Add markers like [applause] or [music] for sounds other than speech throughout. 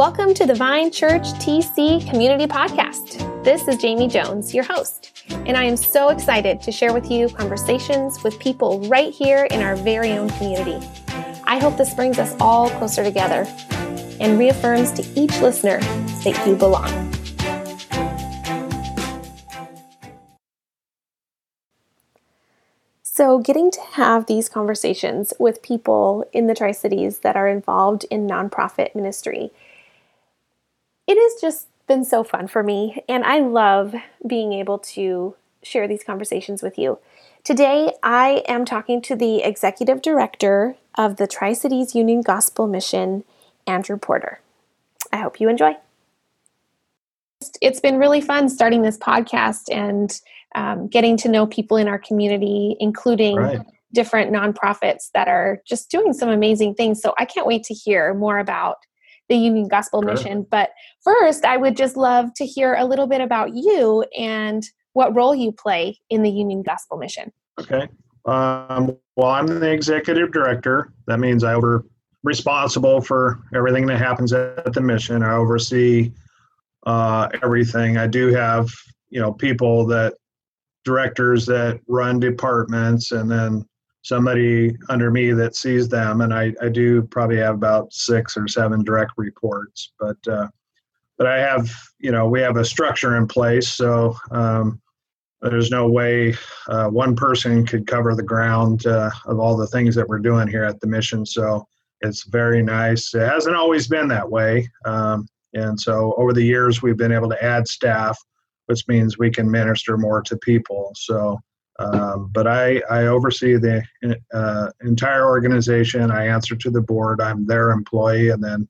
Welcome to the Vine Church TC Community Podcast. This is Jamie Jones, your host, and I am so excited to share with you conversations with people right here in our very own community. I hope this brings us all closer together and reaffirms to each listener that you belong. So, getting to have these conversations with people in the Tri Cities that are involved in nonprofit ministry it has just been so fun for me, and I love being able to share these conversations with you. Today, I am talking to the executive director of the Tri Cities Union Gospel Mission, Andrew Porter. I hope you enjoy. It's been really fun starting this podcast and um, getting to know people in our community, including right. different nonprofits that are just doing some amazing things. So I can't wait to hear more about the Union Gospel Mission. But first, I would just love to hear a little bit about you and what role you play in the Union Gospel Mission. Okay. Um, well, I'm the executive director. That means I over responsible for everything that happens at the mission. I oversee uh, everything. I do have you know people that directors that run departments, and then somebody under me that sees them, and I, I do probably have about six or seven direct reports. But uh, but I have you know we have a structure in place, so um, there's no way uh, one person could cover the ground uh, of all the things that we're doing here at the mission. So it's very nice. It hasn't always been that way, um, and so over the years we've been able to add staff, which means we can minister more to people. So um, but I, I oversee the uh, entire organization. I answer to the board. I'm their employee, and then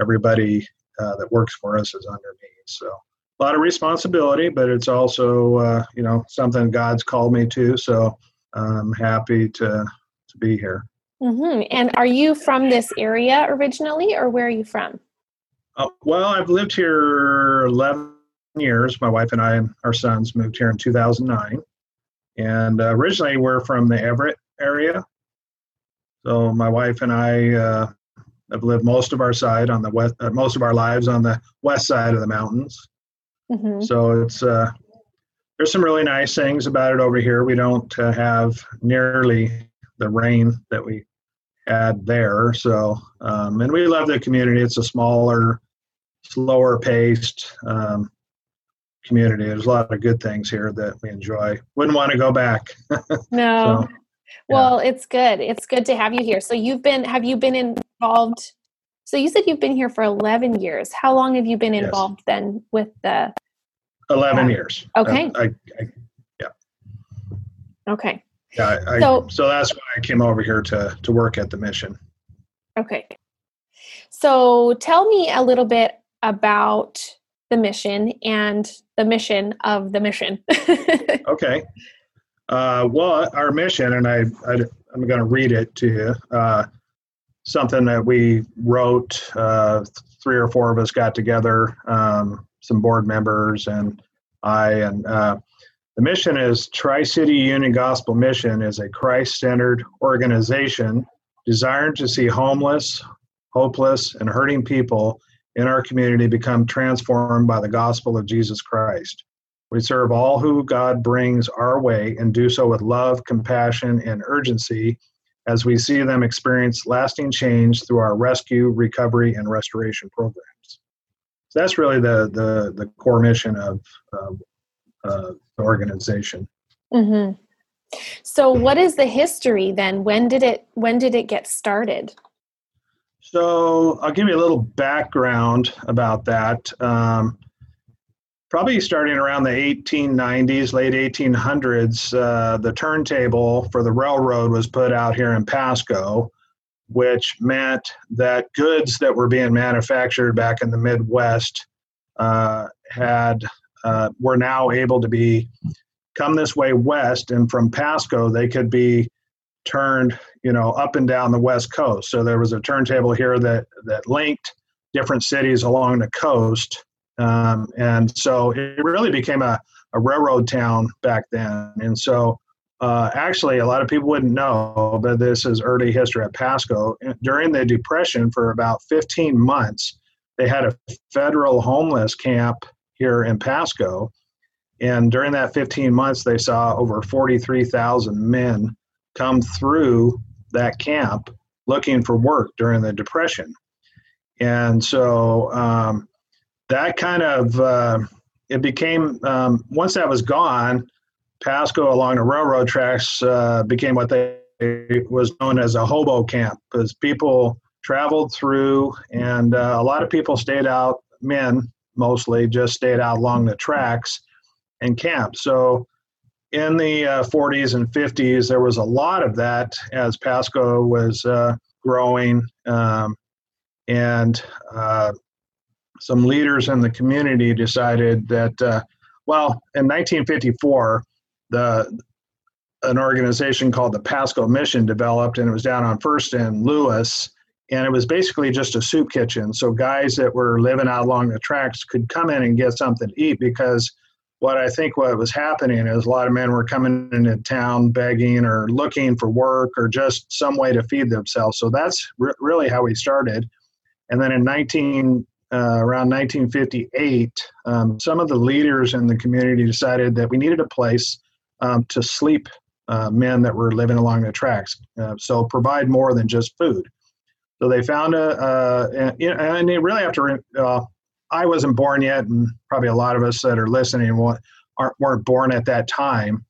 everybody uh, that works for us is under me. So a lot of responsibility, but it's also uh, you know something God's called me to. So I'm happy to to be here. Mm-hmm. And are you from this area originally, or where are you from? Uh, well, I've lived here 11 years. My wife and I and our sons moved here in 2009. And uh, originally, we're from the Everett area. So my wife and I uh, have lived most of our side on the west, uh, most of our lives on the west side of the mountains. Mm-hmm. So it's uh, there's some really nice things about it over here. We don't uh, have nearly the rain that we had there. So um, and we love the community. It's a smaller, slower paced. Um, community. There's a lot of good things here that we enjoy. Wouldn't want to go back. [laughs] no. So, well, yeah. it's good. It's good to have you here. So you've been have you been involved so you said you've been here for 11 years. How long have you been involved yes. then with the 11 uh, years. Okay. Uh, I, I, yeah. Okay. Yeah. I, so, so that's why I came over here to, to work at the mission. Okay. So tell me a little bit about the mission and the mission of the mission. [laughs] okay. Uh, well, our mission, and I, I am going to read it to you. Uh, something that we wrote. Uh, three or four of us got together, um, some board members, and I. And uh, the mission is Tri City Union Gospel Mission is a Christ-centered organization desired to see homeless, hopeless, and hurting people in our community become transformed by the gospel of Jesus Christ. We serve all who God brings our way and do so with love, compassion, and urgency as we see them experience lasting change through our rescue, recovery, and restoration programs. So that's really the, the, the core mission of uh, uh, the organization. Mm-hmm. So, what is the history then? When did it when did it get started? So I'll give you a little background about that. Um, probably starting around the 1890s, late 1800s, uh, the turntable for the railroad was put out here in Pasco, which meant that goods that were being manufactured back in the Midwest uh, had uh, were now able to be come this way west, and from Pasco they could be turned you know up and down the west coast. So there was a turntable here that that linked different cities along the coast. Um, and so it really became a, a railroad town back then. And so uh, actually a lot of people wouldn't know but this is early history at pasco. During the depression for about 15 months they had a federal homeless camp here in Pasco. And during that 15 months, they saw over 43,000 men come through that camp looking for work during the Depression. And so um, that kind of, uh, it became, um, once that was gone, Pasco along the railroad tracks uh, became what they was known as a hobo camp because people traveled through and uh, a lot of people stayed out, men mostly, just stayed out along the tracks and camped. So in the uh, 40s and 50s, there was a lot of that as Pasco was uh, growing. Um, and uh, some leaders in the community decided that, uh, well, in 1954, the an organization called the Pasco Mission developed, and it was down on First and Lewis, and it was basically just a soup kitchen. So guys that were living out along the tracks could come in and get something to eat because what I think what was happening is a lot of men were coming into town begging or looking for work or just some way to feed themselves. So that's re- really how we started. And then in 19 uh, around 1958, um, some of the leaders in the community decided that we needed a place um, to sleep uh, men that were living along the tracks. Uh, so provide more than just food. So they found a, uh, and, and they really have to. I wasn't born yet, and probably a lot of us that are listening aren't weren't born at that time.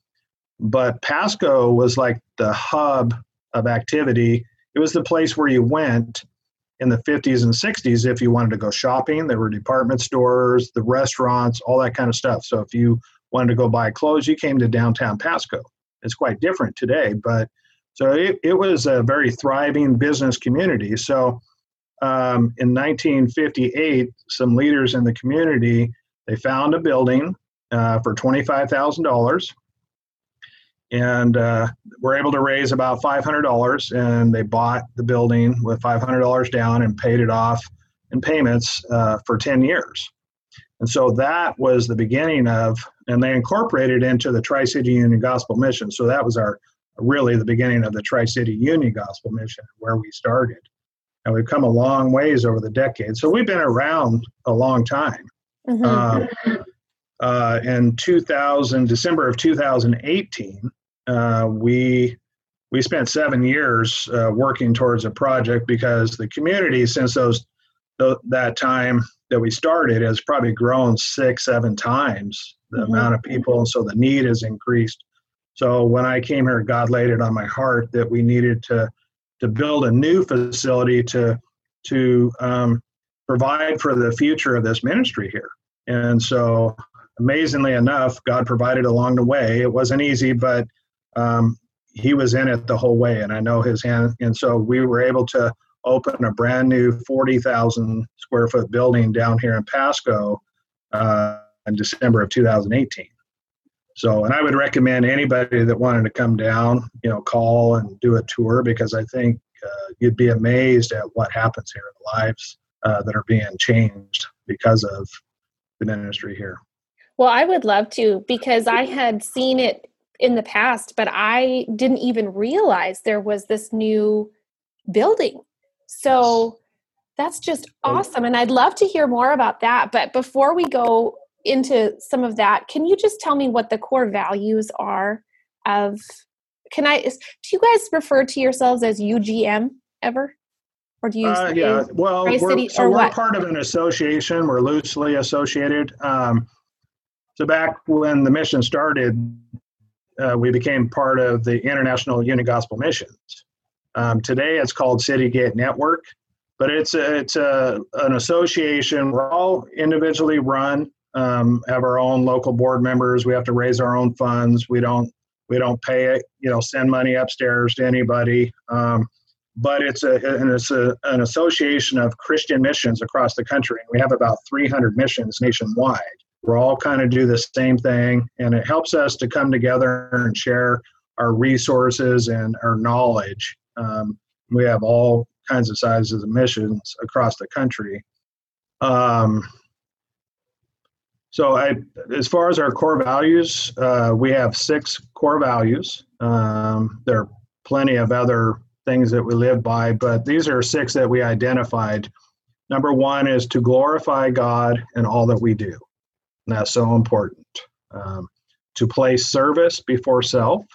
But Pasco was like the hub of activity. It was the place where you went in the 50s and 60s if you wanted to go shopping. There were department stores, the restaurants, all that kind of stuff. So if you wanted to go buy clothes, you came to downtown Pasco. It's quite different today, but so it, it was a very thriving business community. So um, in 1958, some leaders in the community they found a building uh, for $25,000 and uh, were able to raise about $500 and they bought the building with $500 down and paid it off in payments uh, for 10 years. And so that was the beginning of and they incorporated into the tri-city union gospel mission. So that was our really the beginning of the tri-city union gospel mission where we started and we've come a long ways over the decades so we've been around a long time mm-hmm. uh, uh, in 2000 december of 2018 uh, we we spent seven years uh, working towards a project because the community since those th- that time that we started has probably grown six seven times the mm-hmm. amount of people and so the need has increased so when i came here god laid it on my heart that we needed to to build a new facility to to um, provide for the future of this ministry here and so amazingly enough god provided along the way it wasn't easy but um, he was in it the whole way, and I know his hand. And so we were able to open a brand new 40,000 square foot building down here in Pasco uh, in December of 2018. So, and I would recommend anybody that wanted to come down, you know, call and do a tour because I think uh, you'd be amazed at what happens here, in the lives uh, that are being changed because of the ministry here. Well, I would love to because I had seen it in the past, but I didn't even realize there was this new building. So that's just awesome. And I'd love to hear more about that. But before we go into some of that, can you just tell me what the core values are of can I do you guys refer to yourselves as UGM ever? Or do you uh, yeah, well, we're, so we're what? part of an association. We're loosely associated. Um, so back when the mission started, uh, we became part of the International Union Gospel Missions. Um, today it's called Citygate Network, but it's a, it's a, an association. We're all individually run, um, have our own local board members. We have to raise our own funds. We don't we don't pay it, you know, send money upstairs to anybody. Um, but it's a and it's a, an association of Christian missions across the country. We have about 300 missions nationwide. We're all kind of do the same thing, and it helps us to come together and share our resources and our knowledge. Um, we have all kinds of sizes of missions across the country. Um, so, I, as far as our core values, uh, we have six core values. Um, there are plenty of other things that we live by, but these are six that we identified number one is to glorify God in all that we do. And that's so important. Um, to place service before self,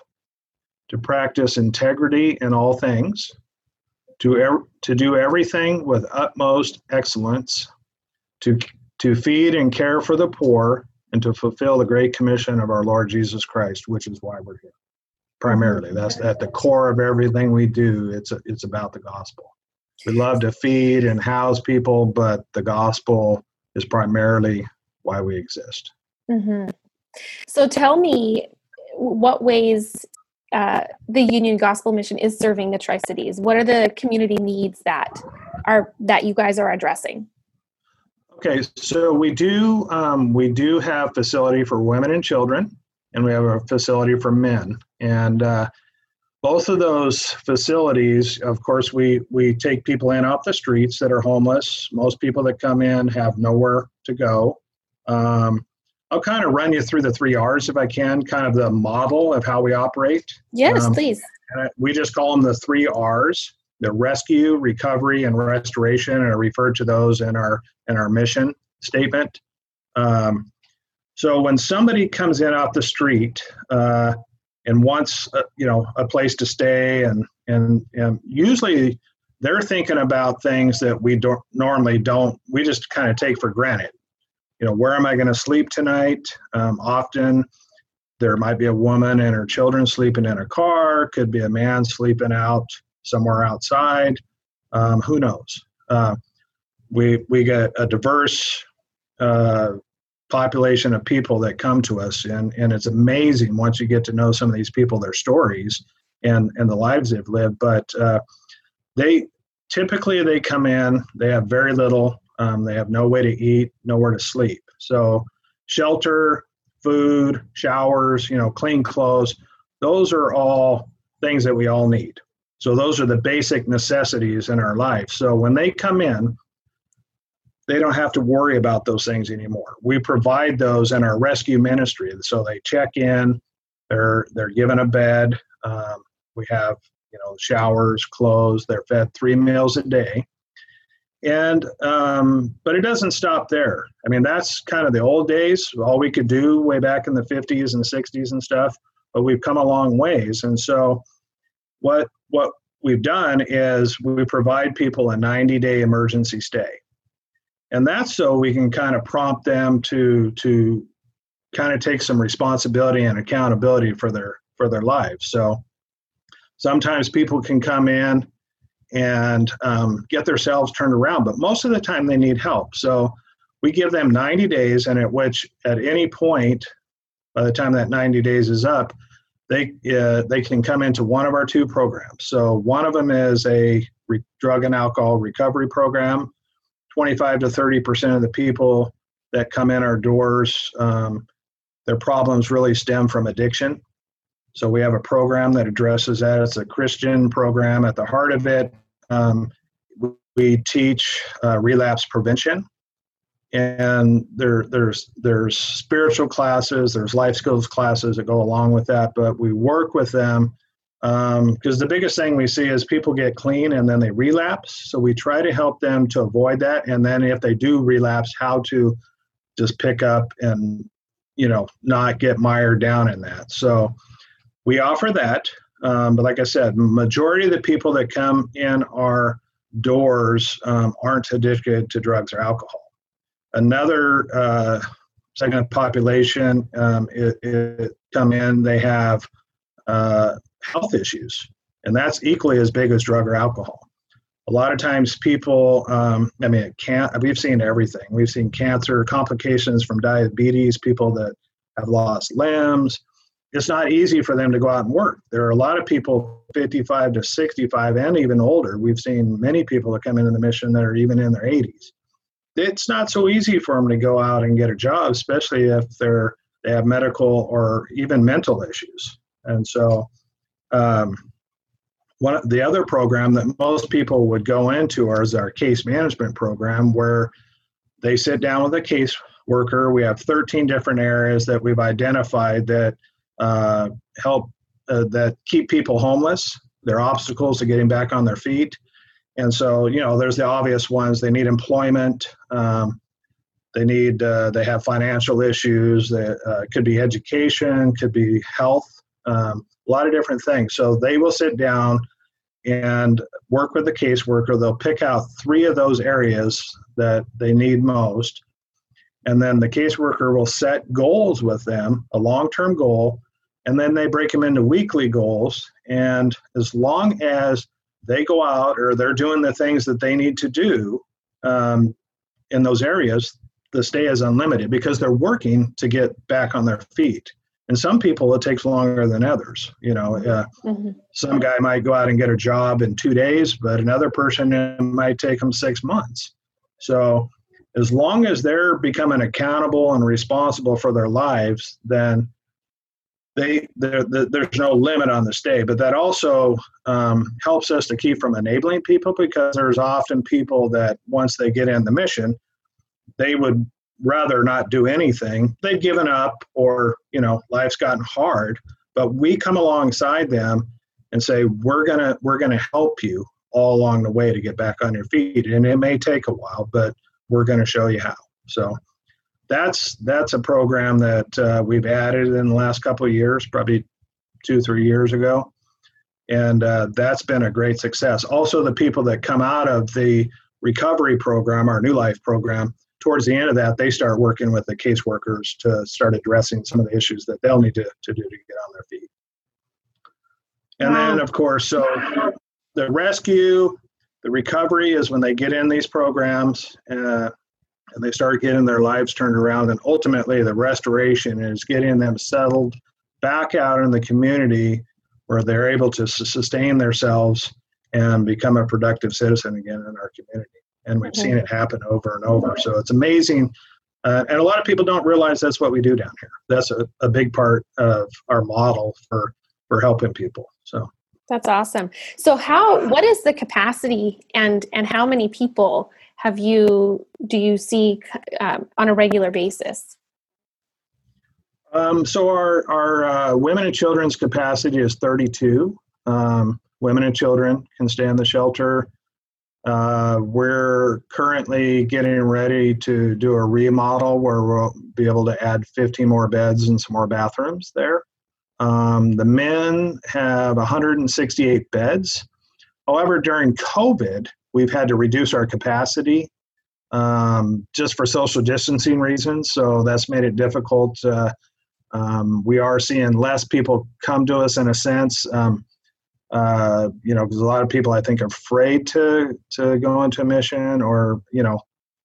to practice integrity in all things, to, ev- to do everything with utmost excellence, to, to feed and care for the poor, and to fulfill the great commission of our Lord Jesus Christ, which is why we're here. Primarily, that's at the core of everything we do. It's a, it's about the gospel. We love to feed and house people, but the gospel is primarily why we exist. Mm-hmm. So tell me what ways uh, the Union Gospel Mission is serving the Tri Cities. What are the community needs that are that you guys are addressing? Okay, so we do um, we do have facility for women and children, and we have a facility for men, and uh, both of those facilities, of course, we we take people in off the streets that are homeless. Most people that come in have nowhere to go. Um, I'll kind of run you through the three R's if I can, kind of the model of how we operate. Yes, um, please. we just call them the three R's: the rescue, recovery, and restoration. And I refer to those in our in our mission statement. Um, so when somebody comes in off the street uh, and wants, uh, you know, a place to stay, and and and usually they're thinking about things that we don't normally don't. We just kind of take for granted you know, where am I going to sleep tonight? Um, often there might be a woman and her children sleeping in a car, could be a man sleeping out somewhere outside. Um, who knows? Uh, we, we get a diverse uh, population of people that come to us, and, and it's amazing once you get to know some of these people, their stories, and, and the lives they've lived. But uh, they typically they come in, they have very little um, they have no way to eat, nowhere to sleep. So, shelter, food, showers, you know, clean clothes, those are all things that we all need. So, those are the basic necessities in our life. So, when they come in, they don't have to worry about those things anymore. We provide those in our rescue ministry. So, they check in, they're, they're given a bed. Um, we have, you know, showers, clothes, they're fed three meals a day and um, but it doesn't stop there i mean that's kind of the old days all we could do way back in the 50s and 60s and stuff but we've come a long ways and so what what we've done is we provide people a 90 day emergency stay and that's so we can kind of prompt them to to kind of take some responsibility and accountability for their for their lives so sometimes people can come in and um, get themselves turned around. But most of the time, they need help. So we give them 90 days, and at which, at any point, by the time that 90 days is up, they uh, they can come into one of our two programs. So one of them is a re- drug and alcohol recovery program. 25 to 30 percent of the people that come in our doors, um, their problems really stem from addiction. So we have a program that addresses that. It's a Christian program at the heart of it. Um, we teach uh, relapse prevention, and there there's there's spiritual classes, there's life skills classes that go along with that. But we work with them because um, the biggest thing we see is people get clean and then they relapse. So we try to help them to avoid that, and then if they do relapse, how to just pick up and you know not get mired down in that. So we offer that. Um, but like I said, majority of the people that come in our doors um, aren't addicted to drugs or alcohol. Another uh, segment population um, it, it, come in, they have uh, health issues, and that's equally as big as drug or alcohol. A lot of times, people, um, I mean, can't. We've seen everything. We've seen cancer, complications from diabetes, people that have lost limbs, it's not easy for them to go out and work. There are a lot of people 55 to 65 and even older. We've seen many people that come into the mission that are even in their 80s. It's not so easy for them to go out and get a job, especially if they're they have medical or even mental issues. And so, um, one the other program that most people would go into is our case management program, where they sit down with a case worker. We have 13 different areas that we've identified that uh, help uh, that keep people homeless. They're obstacles to getting back on their feet. And so, you know, there's the obvious ones. They need employment. Um, they need. Uh, they have financial issues. That uh, could be education. Could be health. Um, a lot of different things. So they will sit down and work with the caseworker. They'll pick out three of those areas that they need most. And then the caseworker will set goals with them, a long term goal, and then they break them into weekly goals. And as long as they go out or they're doing the things that they need to do um, in those areas, the stay is unlimited because they're working to get back on their feet and some people it takes longer than others you know uh, mm-hmm. some guy might go out and get a job in two days but another person might take them six months so as long as they're becoming accountable and responsible for their lives then they there's no limit on the stay but that also um, helps us to keep from enabling people because there's often people that once they get in the mission they would rather not do anything. They've given up or, you know, life's gotten hard, but we come alongside them and say, we're going to, we're going to help you all along the way to get back on your feet. And it may take a while, but we're going to show you how. So that's, that's a program that uh, we've added in the last couple of years, probably two, three years ago. And uh, that's been a great success. Also, the people that come out of the recovery program, our New Life program, towards the end of that, they start working with the caseworkers to start addressing some of the issues that they'll need to, to do to get on their feet. And wow. then, of course, so the rescue, the recovery is when they get in these programs uh, and they start getting their lives turned around. And ultimately, the restoration is getting them settled back out in the community where they're able to sustain themselves and become a productive citizen again in our community and we've seen it happen over and over. So it's amazing. Uh, and a lot of people don't realize that's what we do down here. That's a, a big part of our model for for helping people. So that's awesome. So how what is the capacity and and how many people have you do you see um, on a regular basis? Um, so our our uh, women and children's capacity is 32. Um, women and children can stay in the shelter. Uh, we're currently getting ready to do a remodel where we'll be able to add 15 more beds and some more bathrooms there. Um, the men have 168 beds. However, during COVID, we've had to reduce our capacity um, just for social distancing reasons. So that's made it difficult. Uh, um, we are seeing less people come to us in a sense. Uh, you know, because a lot of people I think are afraid to to go into a mission, or you know,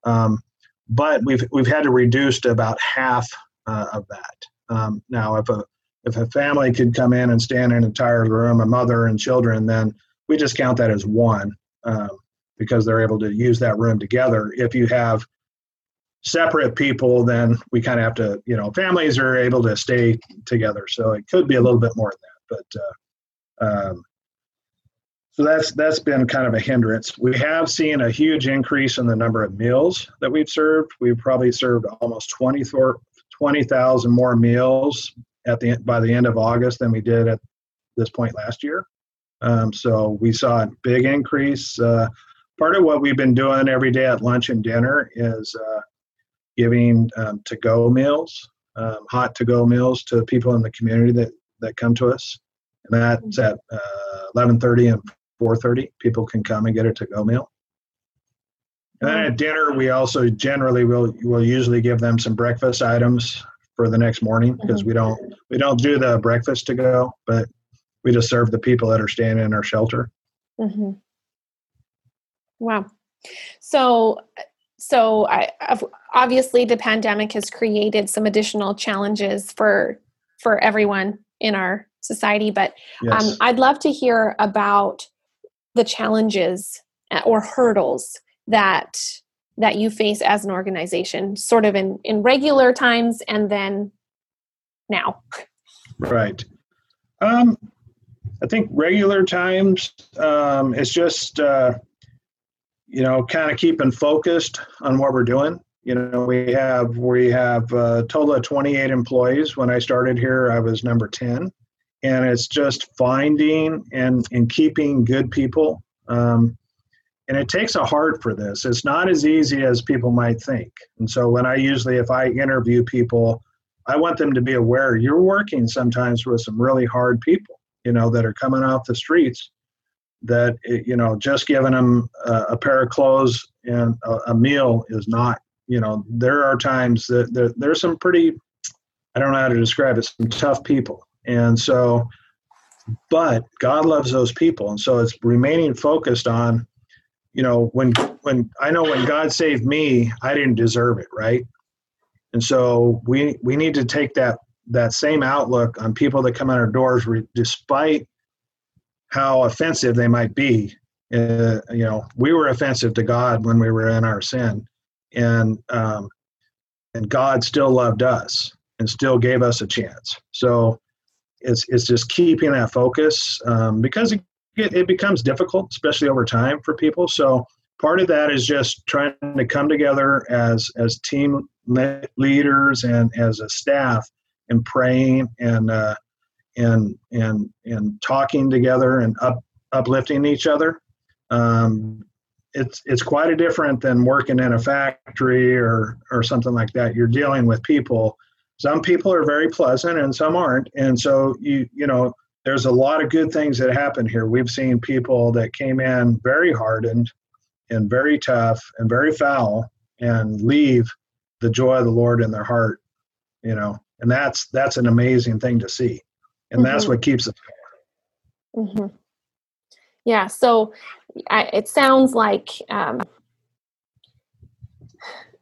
um, but we've we've had to reduce to about half uh, of that. Um, now, if a if a family could come in and stand in an entire room, a mother and children, then we just count that as one um, because they're able to use that room together. If you have separate people, then we kind of have to, you know, families are able to stay together. So it could be a little bit more than that, but uh, um, so that's that's been kind of a hindrance. We have seen a huge increase in the number of meals that we've served. We've probably served almost 20,000 more meals at the by the end of August than we did at this point last year. Um, so we saw a big increase. Uh, part of what we've been doing every day at lunch and dinner is uh, giving um, to-go meals, um, hot to-go meals to people in the community that that come to us, and that's at uh, 11:30 and 4.30 people can come and get a to-go meal and then at dinner we also generally will will usually give them some breakfast items for the next morning because mm-hmm. we don't we don't do the breakfast to go but we just serve the people that are staying in our shelter mm-hmm. wow so so I, obviously the pandemic has created some additional challenges for for everyone in our society but yes. um, i'd love to hear about the challenges uh, or hurdles that that you face as an organization sort of in in regular times and then now. Right. Um i think regular times um it's just uh you know kind of keeping focused on what we're doing. You know we have we have a total of 28 employees. When i started here i was number 10 and it's just finding and and keeping good people. Um, and it takes a heart for this. It's not as easy as people might think. And so when I usually, if I interview people, I want them to be aware you're working sometimes with some really hard people, you know, that are coming off the streets. That you know, just giving them a, a pair of clothes and a, a, meal is not. You know, there are times that there, there's some pretty, I don't know how to describe it, some tough people, and so, but God loves those people, and so it's remaining focused on you know when when i know when god saved me i didn't deserve it right? And so we we need to take that that same outlook on people that come in our doors re, despite how offensive they might be. Uh, you know we were offensive to god when we were in our sin. And um, and god still loved us and still gave us a chance. So it's it's just keeping that focus um, because it it, it becomes difficult, especially over time for people. So part of that is just trying to come together as as team leaders and as a staff and praying and uh, and and and talking together and up uplifting each other. Um, it's it's quite a different than working in a factory or or something like that. You're dealing with people. Some people are very pleasant and some aren't, and so you you know there's a lot of good things that happen here. We've seen people that came in very hardened and very tough and very foul and leave the joy of the Lord in their heart, you know, and that's that's an amazing thing to see, and mm-hmm. that's what keeps it. Mm-hmm. Yeah. So I, it sounds like um,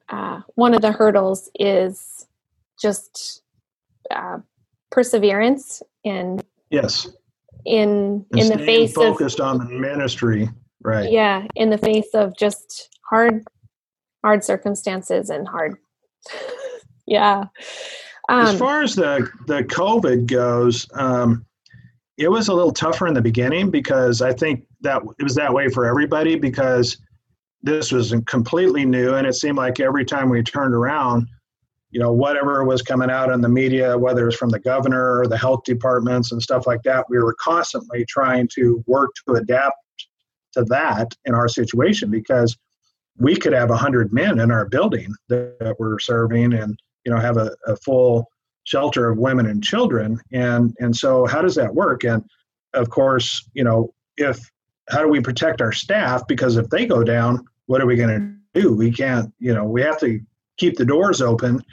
uh, one of the hurdles is just uh, perseverance and Yes. In and in the face of focused of, on the ministry, right? Yeah, in the face of just hard, hard circumstances and hard. [laughs] yeah. Um, as far as the the COVID goes, um, it was a little tougher in the beginning because I think that it was that way for everybody because this was completely new and it seemed like every time we turned around you know, whatever was coming out in the media, whether it's from the governor or the health departments and stuff like that, we were constantly trying to work to adapt to that in our situation because we could have 100 men in our building that we're serving and, you know, have a, a full shelter of women and children. And, and so how does that work? And of course, you know, if, how do we protect our staff? Because if they go down, what are we going to do? We can't, you know, we have to keep the doors open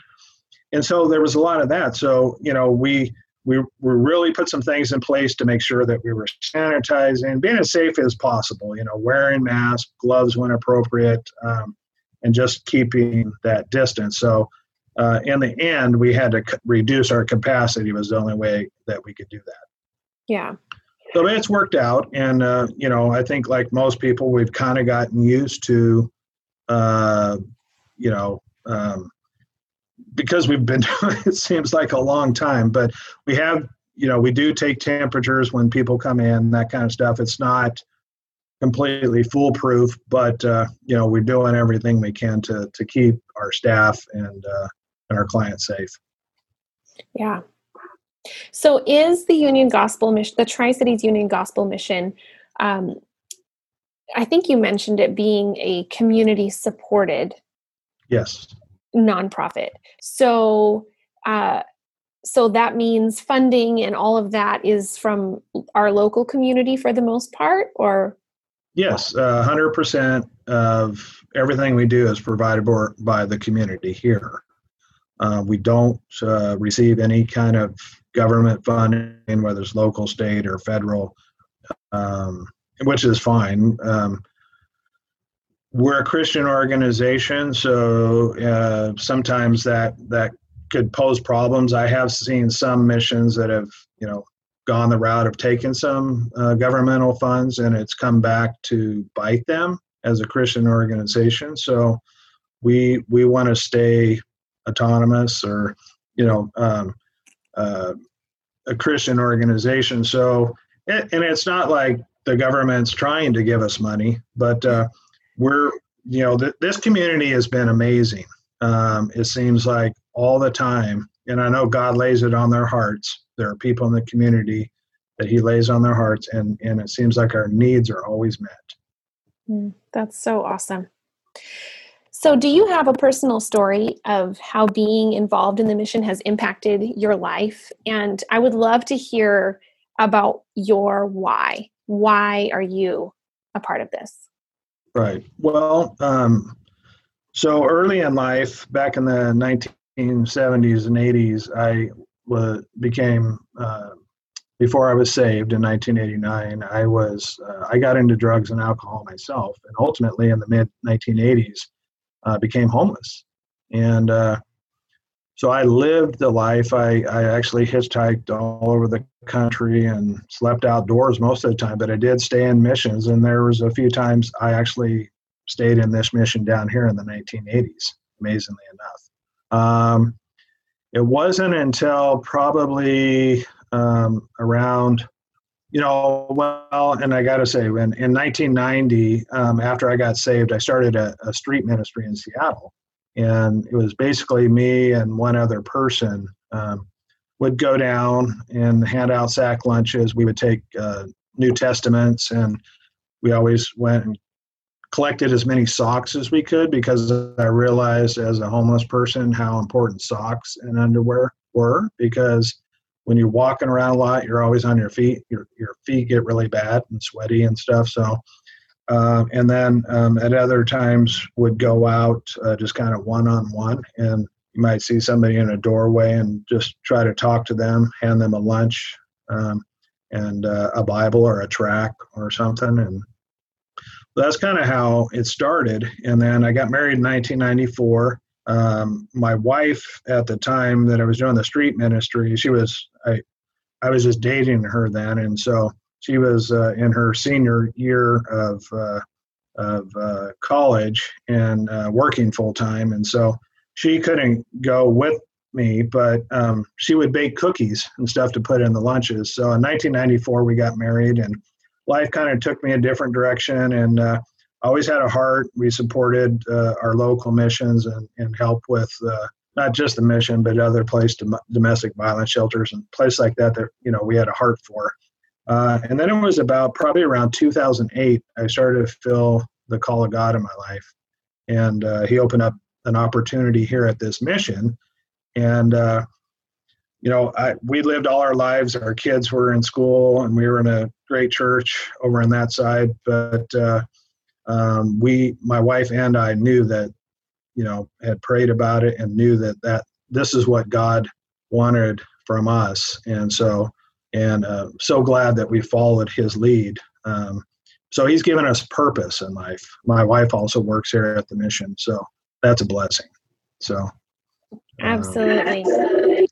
and so there was a lot of that. So you know, we we we really put some things in place to make sure that we were sanitizing, being as safe as possible. You know, wearing masks, gloves when appropriate, um, and just keeping that distance. So. Uh, in the end, we had to c- reduce our capacity. Was the only way that we could do that. Yeah. So it's worked out, and uh, you know, I think like most people, we've kind of gotten used to, uh, you know, um, because we've been [laughs] doing it seems like a long time but we have you know we do take temperatures when people come in that kind of stuff. It's not completely foolproof but uh, you know we're doing everything we can to to keep our staff and uh, and our clients safe. Yeah. So is the union gospel mission the tri-cities union gospel mission um, i think you mentioned it being a community supported yes nonprofit. So, uh, so that means funding and all of that is from our local community for the most part, or yes, hundred uh, percent of everything we do is provided by the community here. Uh, we don't uh, receive any kind of government funding, whether it's local, state, or federal, um, which is fine. Um, we're a Christian organization, so uh, sometimes that that could pose problems. I have seen some missions that have, you know, gone the route of taking some uh, governmental funds, and it's come back to bite them as a Christian organization. So we we want to stay autonomous, or you know, um, uh, a Christian organization. So, and it's not like the government's trying to give us money, but uh, we're you know th- this community has been amazing um, it seems like all the time and i know god lays it on their hearts there are people in the community that he lays on their hearts and and it seems like our needs are always met Mm, that's so awesome. So, do you have a personal story of how being involved in the mission has impacted your life? And I would love to hear about your why. Why are you a part of this? Right. Well, um, so early in life, back in the 1970s and 80s, I became uh, before I was saved in 1989. I was uh, I got into drugs and alcohol myself, and ultimately in the mid 1980s, uh, became homeless. And uh, so I lived the life. I, I actually hitchhiked all over the country and slept outdoors most of the time, but I did stay in missions. And there was a few times I actually stayed in this mission down here in the 1980s, amazingly enough. Um, it wasn't until probably um, around you know, well, and I got to say, when in 1990, um, after I got saved, I started a, a, street ministry in Seattle, and it was basically me and one other person um, would go down and hand out sack lunches. We would take uh, New Testaments, and we always went and collected as many socks as we could because I realized as a homeless person how important socks and underwear were because when you're walking around a lot, you're always on your feet. Your your feet get really bad and sweaty and stuff. So, uh, and then um, at other times would go out uh, just kind of one on one, and you might see somebody in a doorway and just try to talk to them, hand them a lunch, um, and uh, a Bible or a track or something, and that's kind of how it started. And then I got married in 1994 um, my wife at the time that I was doing the street ministry, she was I, I was just dating her then, and so she was uh, in her senior year of uh, of uh, college and uh, working full time, and so she couldn't go with me, but um, she would bake cookies and stuff to put in the lunches. So in 1994 we got married, and life kind of took me a different direction, and uh, always had a heart. We supported uh, our local missions and, and helped with uh, not just the mission, but other place dom- domestic violence shelters and places like that that you know we had a heart for. Uh, and then it was about probably around 2008 I started to feel the call of God in my life, and uh, He opened up an opportunity here at this mission, and uh, you know, I, we lived all our lives. Our kids were in school, and we were in a great church over on that side. But uh, um, we, my wife and I, knew that, you know, had prayed about it and knew that that this is what God wanted from us, and so and uh, so glad that we followed His lead. Um, so He's given us purpose in life. My wife also works here at the mission, so that's a blessing. So um, absolutely.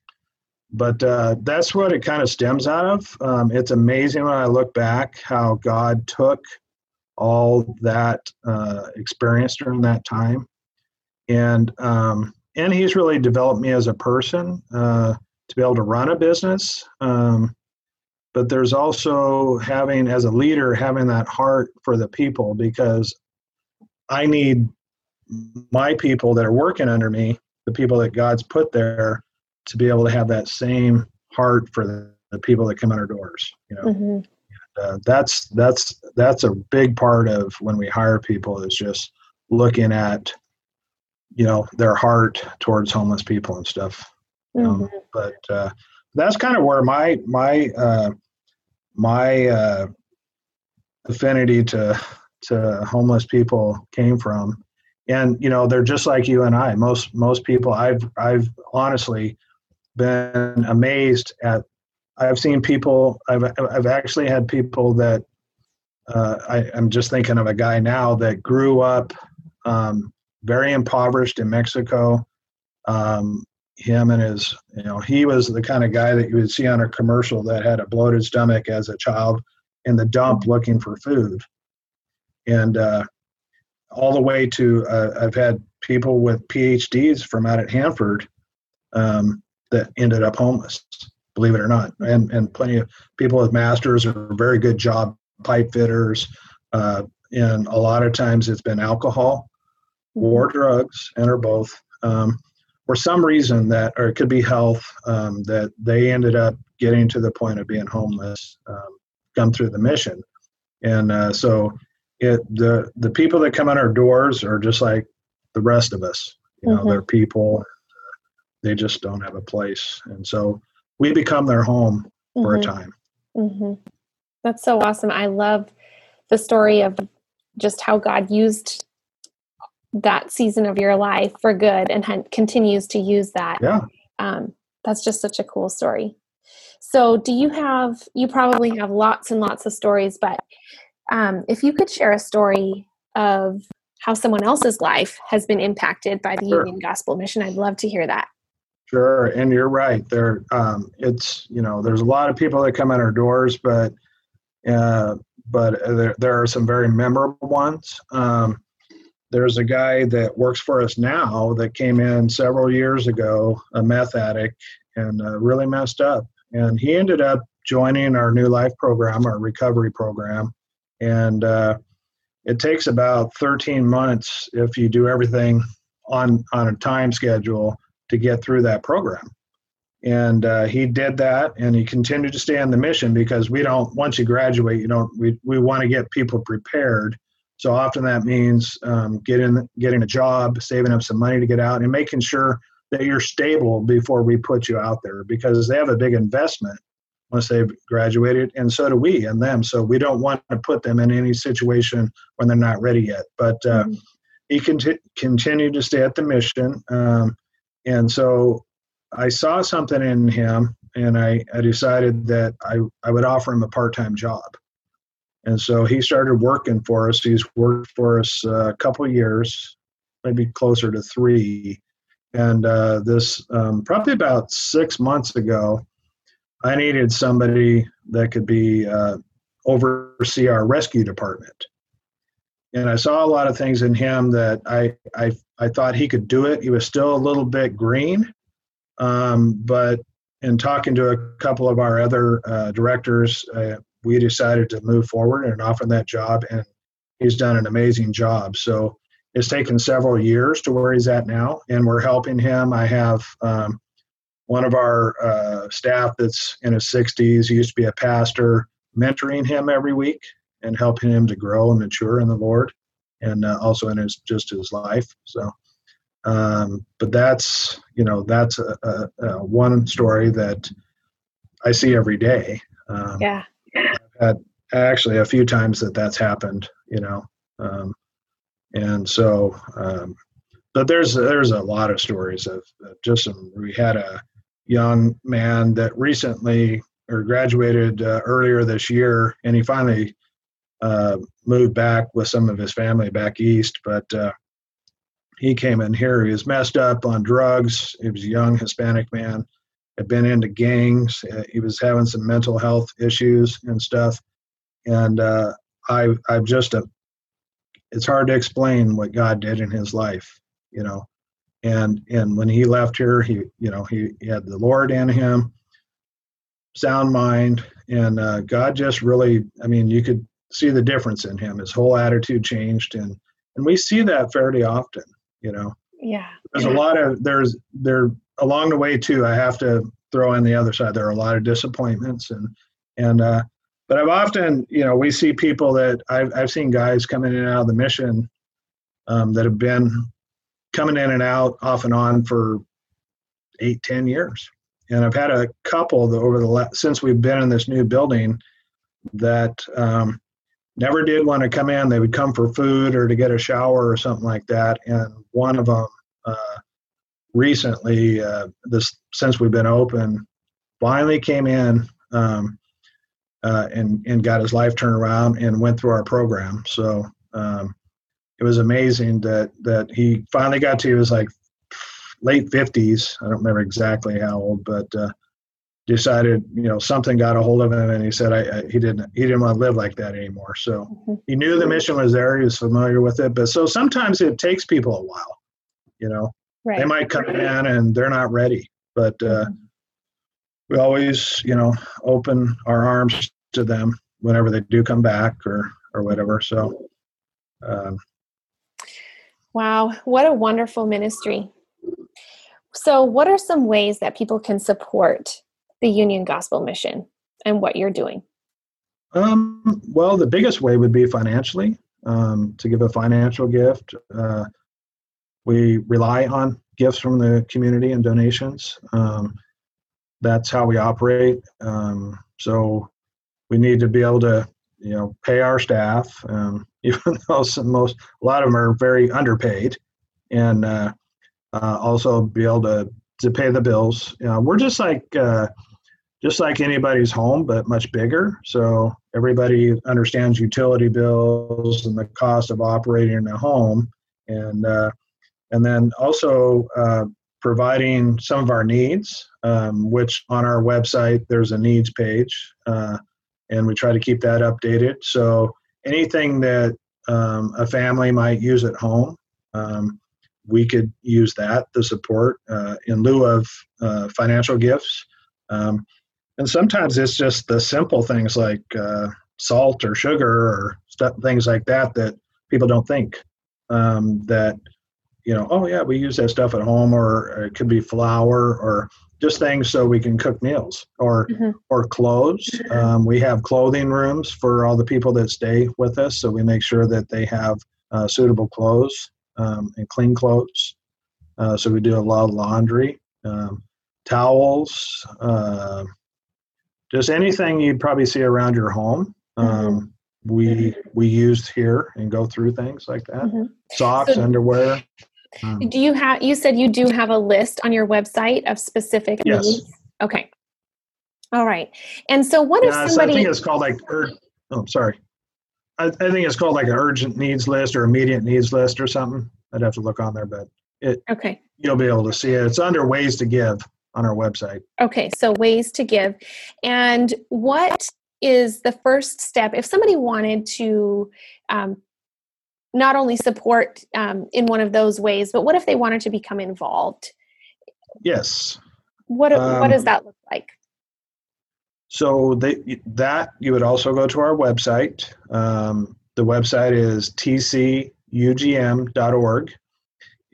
but uh, that's what it kind of stems out of. Um, it's amazing when I look back how God took all that uh, experience during that time, and um, and he's really developed me as a person uh, to be able to run a business. Um, but there's also having as a leader having that heart for the people because I need my people that are working under me, the people that God's put there, to be able to have that same heart for the, the people that come in our doors. You know. Mm-hmm uh, that's that's that's a big part of when we hire people is just looking at you know their heart towards homeless people and stuff mm-hmm. um, but uh, that's kind of where my my uh, my uh, affinity to to homeless people came from and you know they're just like you and I most most people I've I've honestly been amazed at I've seen people. I've I've actually had people that uh, I, am just thinking of a guy now that grew up um, very impoverished in Mexico. Um, him and his, you know, he was the kind of guy that you would see on a commercial that had a bloated stomach as a child in the dump looking for food, and uh, all the way to uh, I've had people with PhDs from out at Hanford um, that ended up homeless believe it or not, and and plenty of people with masters are very good job pipe fitters, uh, and a lot of times it's been alcohol or drugs, and or both. Um, for some reason that, or it could be health, um, that they ended up getting to the point of being homeless, um, come through the mission, and uh, so it the the people that come in our doors are just like the rest of us. You know, mm-hmm. they're people. They just don't have a place, and so we become their home for mm-hmm. a time. Mm-hmm. That's so awesome. I love the story of just how God used that season of your life for good and continues to use that. Yeah. Um, that's just such a cool story. So, do you have, you probably have lots and lots of stories, but um, if you could share a story of how someone else's life has been impacted by the sure. Union Gospel Mission, I'd love to hear that. Sure, and you're right. There, um, it's you know, there's a lot of people that come in our doors, but uh, but there, there are some very memorable ones. Um, there's a guy that works for us now that came in several years ago, a meth addict, and uh, really messed up. And he ended up joining our new life program, our recovery program, and uh, it takes about 13 months if you do everything on on a time schedule to get through that program and uh, he did that and he continued to stay on the mission because we don't once you graduate you don't we, we want to get people prepared so often that means um, getting getting a job saving up some money to get out and making sure that you're stable before we put you out there because they have a big investment once they've graduated and so do we and them so we don't want to put them in any situation when they're not ready yet but uh, mm-hmm. he conti- continued to stay at the mission um, and so I saw something in him and I, I decided that I, I would offer him a part-time job. And so he started working for us. He's worked for us a couple years, maybe closer to three. And uh, this, um, probably about six months ago, I needed somebody that could be uh, oversee our rescue department. And I saw a lot of things in him that I, I, I thought he could do it. He was still a little bit green, um, but in talking to a couple of our other uh, directors, uh, we decided to move forward and offer that job, and he's done an amazing job. So it's taken several years to where he's at now, and we're helping him. I have um, one of our uh, staff that's in his 60s, he used to be a pastor, mentoring him every week and helping him to grow and mature in the Lord, and uh, also in his just his life. So um, but that's you know that's a, a, a, one story that I see every day. Um, yeah. Actually a few times that that's happened. You know, um, and so um, but there's there's a lot of stories of, of just some. We had a young man that recently or graduated uh, earlier this year, and he finally uh, moved back with some of his family back east, but. Uh, he came in here. He was messed up on drugs. He was a young Hispanic man, had been into gangs. Uh, he was having some mental health issues and stuff. And uh, I, I've just a, it's hard to explain what God did in his life, you know. And and when he left here, he, you know, he, he had the Lord in him, sound mind, and uh, God just really, I mean, you could see the difference in him. His whole attitude changed, and and we see that fairly often you know yeah there's a lot of there's there along the way too i have to throw in the other side there are a lot of disappointments and and uh but i've often you know we see people that i've, I've seen guys coming in and out of the mission um, that have been coming in and out off and on for eight ten years and i've had a couple that over the last since we've been in this new building that um, never did want to come in. They would come for food or to get a shower or something like that. And one of them uh, recently, uh, this since we've been open, finally came in um, uh, and and got his life turned around and went through our program. So um, it was amazing that that he finally got to. He was like late fifties. I don't remember exactly how old, but uh, decided you know something got a hold of him and he said I, I, he didn't he didn't want to live like that anymore so mm-hmm. he knew the mission was there he was familiar with it but so sometimes it takes people a while you know right. they might come in and they're not ready but uh, mm-hmm. we always you know open our arms to them whenever they do come back or or whatever so um, wow what a wonderful ministry so what are some ways that people can support the Union Gospel Mission and what you're doing? Um, well, the biggest way would be financially. um, to give a financial gift. Uh, we rely on gifts from the community and donations. Um, that's how we operate. Um, so we need to be able to, you know, pay our staff, um, [laughs] even though some, most a lot of them are very underpaid, and uh, uh, also be able to to pay the bills. You know, we're just like uh, just like anybody's home, but much bigger. So everybody understands utility bills and the cost of operating a home, and uh, and then also uh, providing some of our needs, um, which on our website there's a needs page, uh, and we try to keep that updated. So anything that um, a family might use at home, um, we could use that the support uh, in lieu of uh, financial gifts. Um, and sometimes it's just the simple things like uh, salt or sugar or things like that that people don't think um, that you know oh yeah we use that stuff at home or it could be flour or just things so we can cook meals or mm-hmm. or clothes. Um, we have clothing rooms for all the people that stay with us so we make sure that they have uh, suitable clothes um, and clean clothes. Uh, so we do a lot of laundry um, towels uh, just anything you'd probably see around your home. Mm-hmm. Um, we we used here and go through things like that. Mm-hmm. socks so, underwear um, do you have you said you do have a list on your website of specific yes. needs okay. All right. And so what yeah, if somebody i think it's called like ur- oh sorry. I, I think it's called like an urgent needs list or immediate needs list or something. I'd have to look on there but it okay. you'll be able to see it. It's under ways to give on our website. Okay, so ways to give. And what is the first step? If somebody wanted to um, not only support um, in one of those ways, but what if they wanted to become involved? Yes. What um, what does that look like? So they, that you would also go to our website. Um, the website is tcugm.org,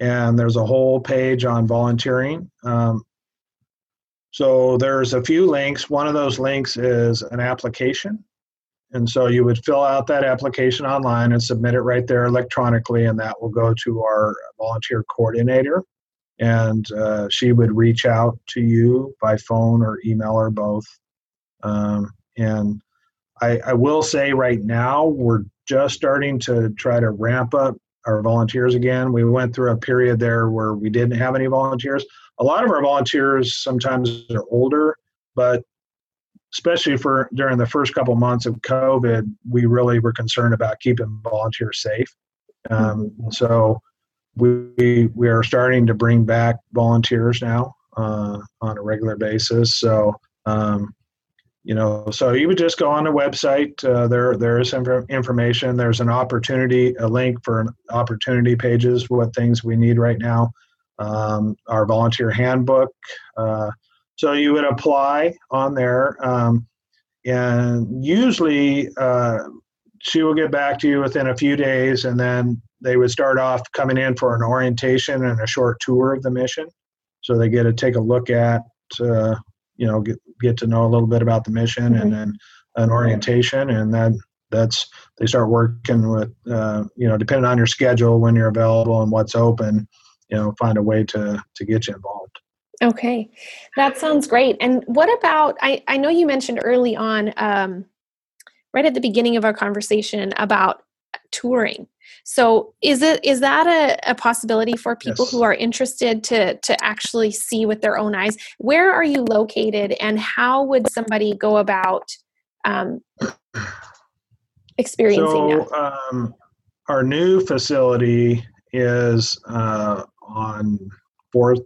and there's a whole page on volunteering. Um, so there's a few links. One of those links is an application. And so you would fill out that application online and submit it right there electronically, and that will go to our volunteer coordinator. And uh, she would reach out to you by phone or email or both. Um, and I, I will say right now, we're just starting to try to ramp up our volunteers again. We went through a period there where we didn't have any volunteers a lot of our volunteers sometimes are older, but especially for during the first couple months of COVID, we really were concerned about keeping volunteers safe. Um, mm-hmm. so we we are starting to bring back volunteers now uh, on a regular basis. So um, you know, so you would just go on the website. Uh, there there is some information. There's an opportunity, a link for opportunity pages. What things we need right now um, our volunteer handbook. Uh, so you would apply on there, um, and usually uh, she will get back to you within a few days, and then they would start off coming in for an orientation and a short tour of the mission. So they get to take a look at, uh, you know, get get to know a little bit about the mission, mm-hmm. and then an orientation, and then that's they start working with, uh, you know, depending on your schedule when you're available and what's open you know find a way to to get you involved okay that sounds great and what about i i know you mentioned early on um, right at the beginning of our conversation about touring so is it is that a, a possibility for people yes. who are interested to to actually see with their own eyes where are you located and how would somebody go about um, experiencing so, that? Um, our new facility is uh, on Fourth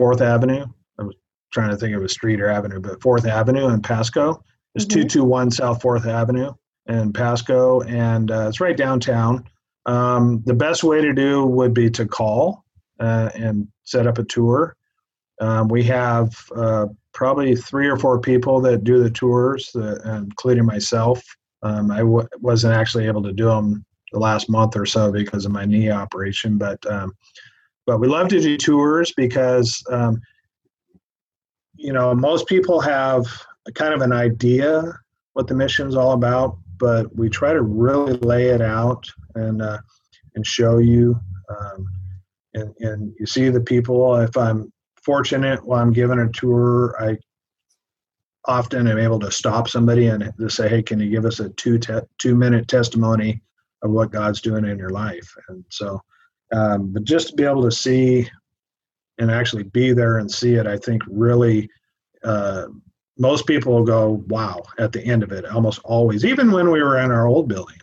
Fourth Avenue. I was trying to think of a street or avenue, but Fourth Avenue in Pasco. is mm-hmm. two two one South Fourth Avenue in Pasco, and uh, it's right downtown. Um, the best way to do would be to call uh, and set up a tour. Um, we have uh, probably three or four people that do the tours, uh, including myself. Um, I w- wasn't actually able to do them the last month or so because of my knee operation, but um, but we love to do tours because, um, you know, most people have kind of an idea what the mission's all about, but we try to really lay it out and uh, and show you. Um, and and you see the people. If I'm fortunate while I'm giving a tour, I often am able to stop somebody and to say, "Hey, can you give us a two te- two minute testimony of what God's doing in your life?" And so, um, but just to be able to see and actually be there and see it, I think really. Uh, most people will go, "Wow!" At the end of it, almost always. Even when we were in our old building,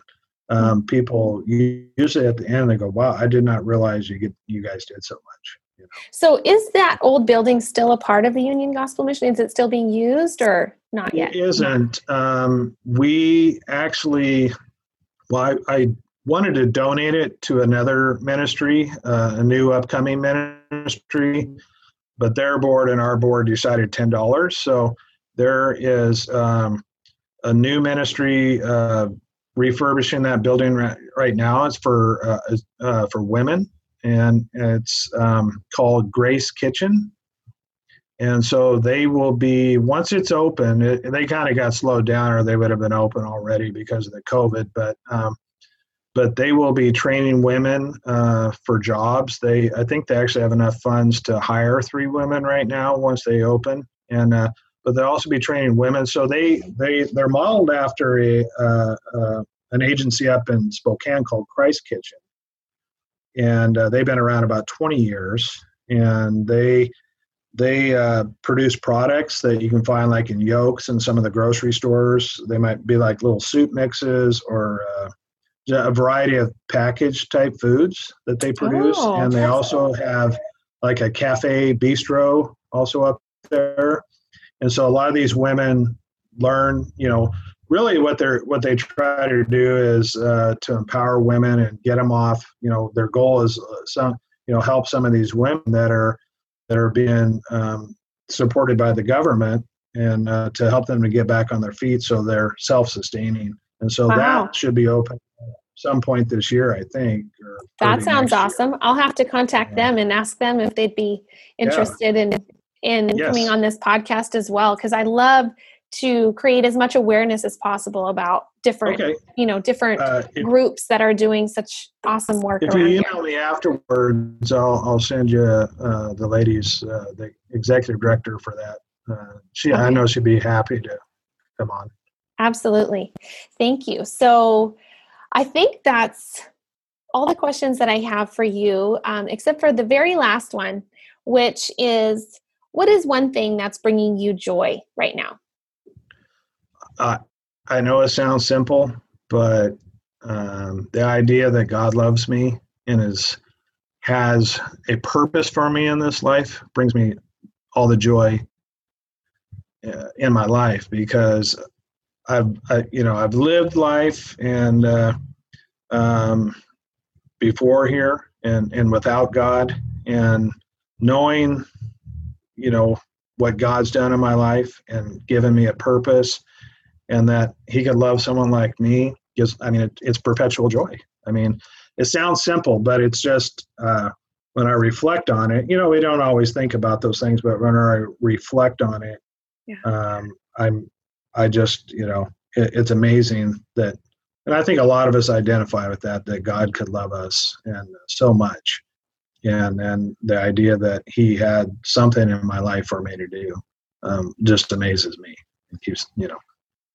um, people usually at the end they go, "Wow, I did not realize you get you guys did so much." You know? So, is that old building still a part of the Union Gospel Mission? Is it still being used or not yet? It isn't. Um, we actually, well, I, I, wanted to donate it to another ministry, uh, a new upcoming ministry, but their board and our board decided ten dollars. So there is um, a new ministry uh, refurbishing that building right, now. It's for uh, uh for women and it's um, called Grace Kitchen. And so they will be once it's open. It, they kind of got slowed down, or they would have been open already because of the COVID. But um, but they will be training women uh, for jobs. They I think they actually have enough funds to hire three women right now once they open. And uh, but they'll also be training women. So they they they're modeled after a uh, uh an agency up in Spokane called Christ Kitchen and uh, they've been around about 20 years and they they uh, produce products that you can find like in Yoke's in some of the grocery stores they might be like little soup mixes or uh, a variety of packaged type foods that they produce. Oh, and they also have like a cafe bistro also up there. And so a lot of these women learn you know really what they're what they try to do is uh, to empower women and get them off you know their goal is uh, some you know help some of these women that are that are being um, supported by the government and uh, to help them to get back on their feet so they're self-sustaining. And so wow. that should be open some point this year i think that sounds awesome year. i'll have to contact yeah. them and ask them if they'd be interested yeah. in in yes. coming on this podcast as well because i love to create as much awareness as possible about different okay. you know different uh, if, groups that are doing such awesome work if you email here. me afterwards i'll, I'll send you uh, the ladies uh, the executive director for that uh, she okay. i know she'd be happy to come on absolutely thank you so i think that's all the questions that i have for you um, except for the very last one which is what is one thing that's bringing you joy right now? Uh, I know it sounds simple, but um, the idea that God loves me and is has a purpose for me in this life brings me all the joy uh, in my life because I've I, you know I've lived life and uh, um, before here and and without God and knowing you know what God's done in my life and given me a purpose and that he could love someone like me gives i mean it, it's perpetual joy i mean it sounds simple but it's just uh, when i reflect on it you know we don't always think about those things but when i reflect on it yeah. um, i'm i just you know it, it's amazing that and i think a lot of us identify with that that god could love us and so much and and the idea that he had something in my life for me to do um, just amazes me it keeps you know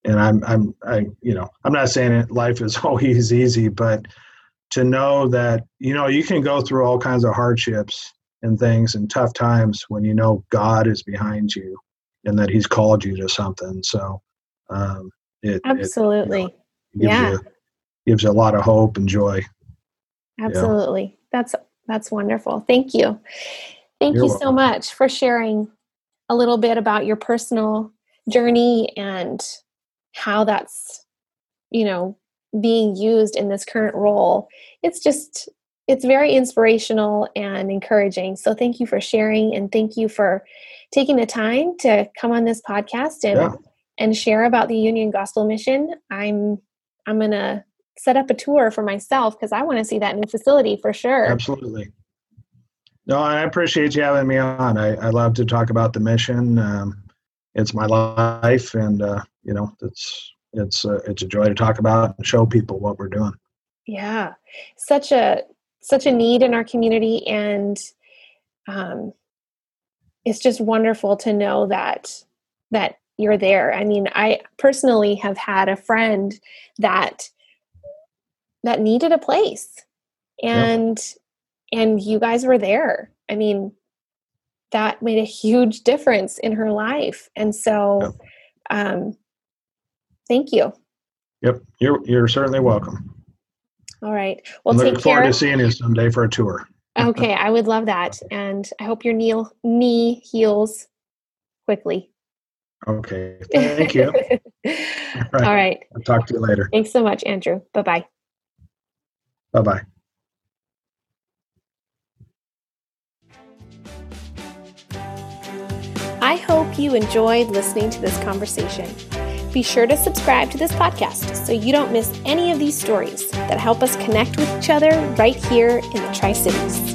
and I'm I'm I you know I'm not saying it, life is [laughs] always easy, but to know that you know you can go through all kinds of hardships and things and tough times when you know God is behind you and that He's called you to something. So um, it absolutely it, you know, gives yeah you, gives you a lot of hope and joy. Absolutely, that's that's wonderful. Thank you, thank You're you welcome. so much for sharing a little bit about your personal journey and how that's you know being used in this current role it's just it's very inspirational and encouraging so thank you for sharing and thank you for taking the time to come on this podcast and yeah. And share about the union gospel mission i'm i'm gonna set up a tour for myself because i want to see that new facility for sure. Absolutely. No i appreciate you having me on. I, I love to talk about the mission. Um, it's my life and uh, you know it's it's a, it's a joy to talk about and show people what we're doing. Yeah, such a such a need in our community, and um, it's just wonderful to know that that you're there. I mean, I personally have had a friend that that needed a place, and yep. and you guys were there. I mean, that made a huge difference in her life, and so. Yep. Um, thank you. Yep, you're you're certainly welcome. All right. Well, I'm take looking forward care. to seeing you someday for a tour. okay, I would love that, and I hope your knee knee heals quickly. Okay, thank you. [laughs] All right. All right. I'll talk to you later. Thanks so much, Andrew. Bye bye. Bye bye. I hope you enjoyed listening to this conversation. Be sure to subscribe to this podcast so you don't miss any of these stories that help us connect with each other right here in the Tri Cities.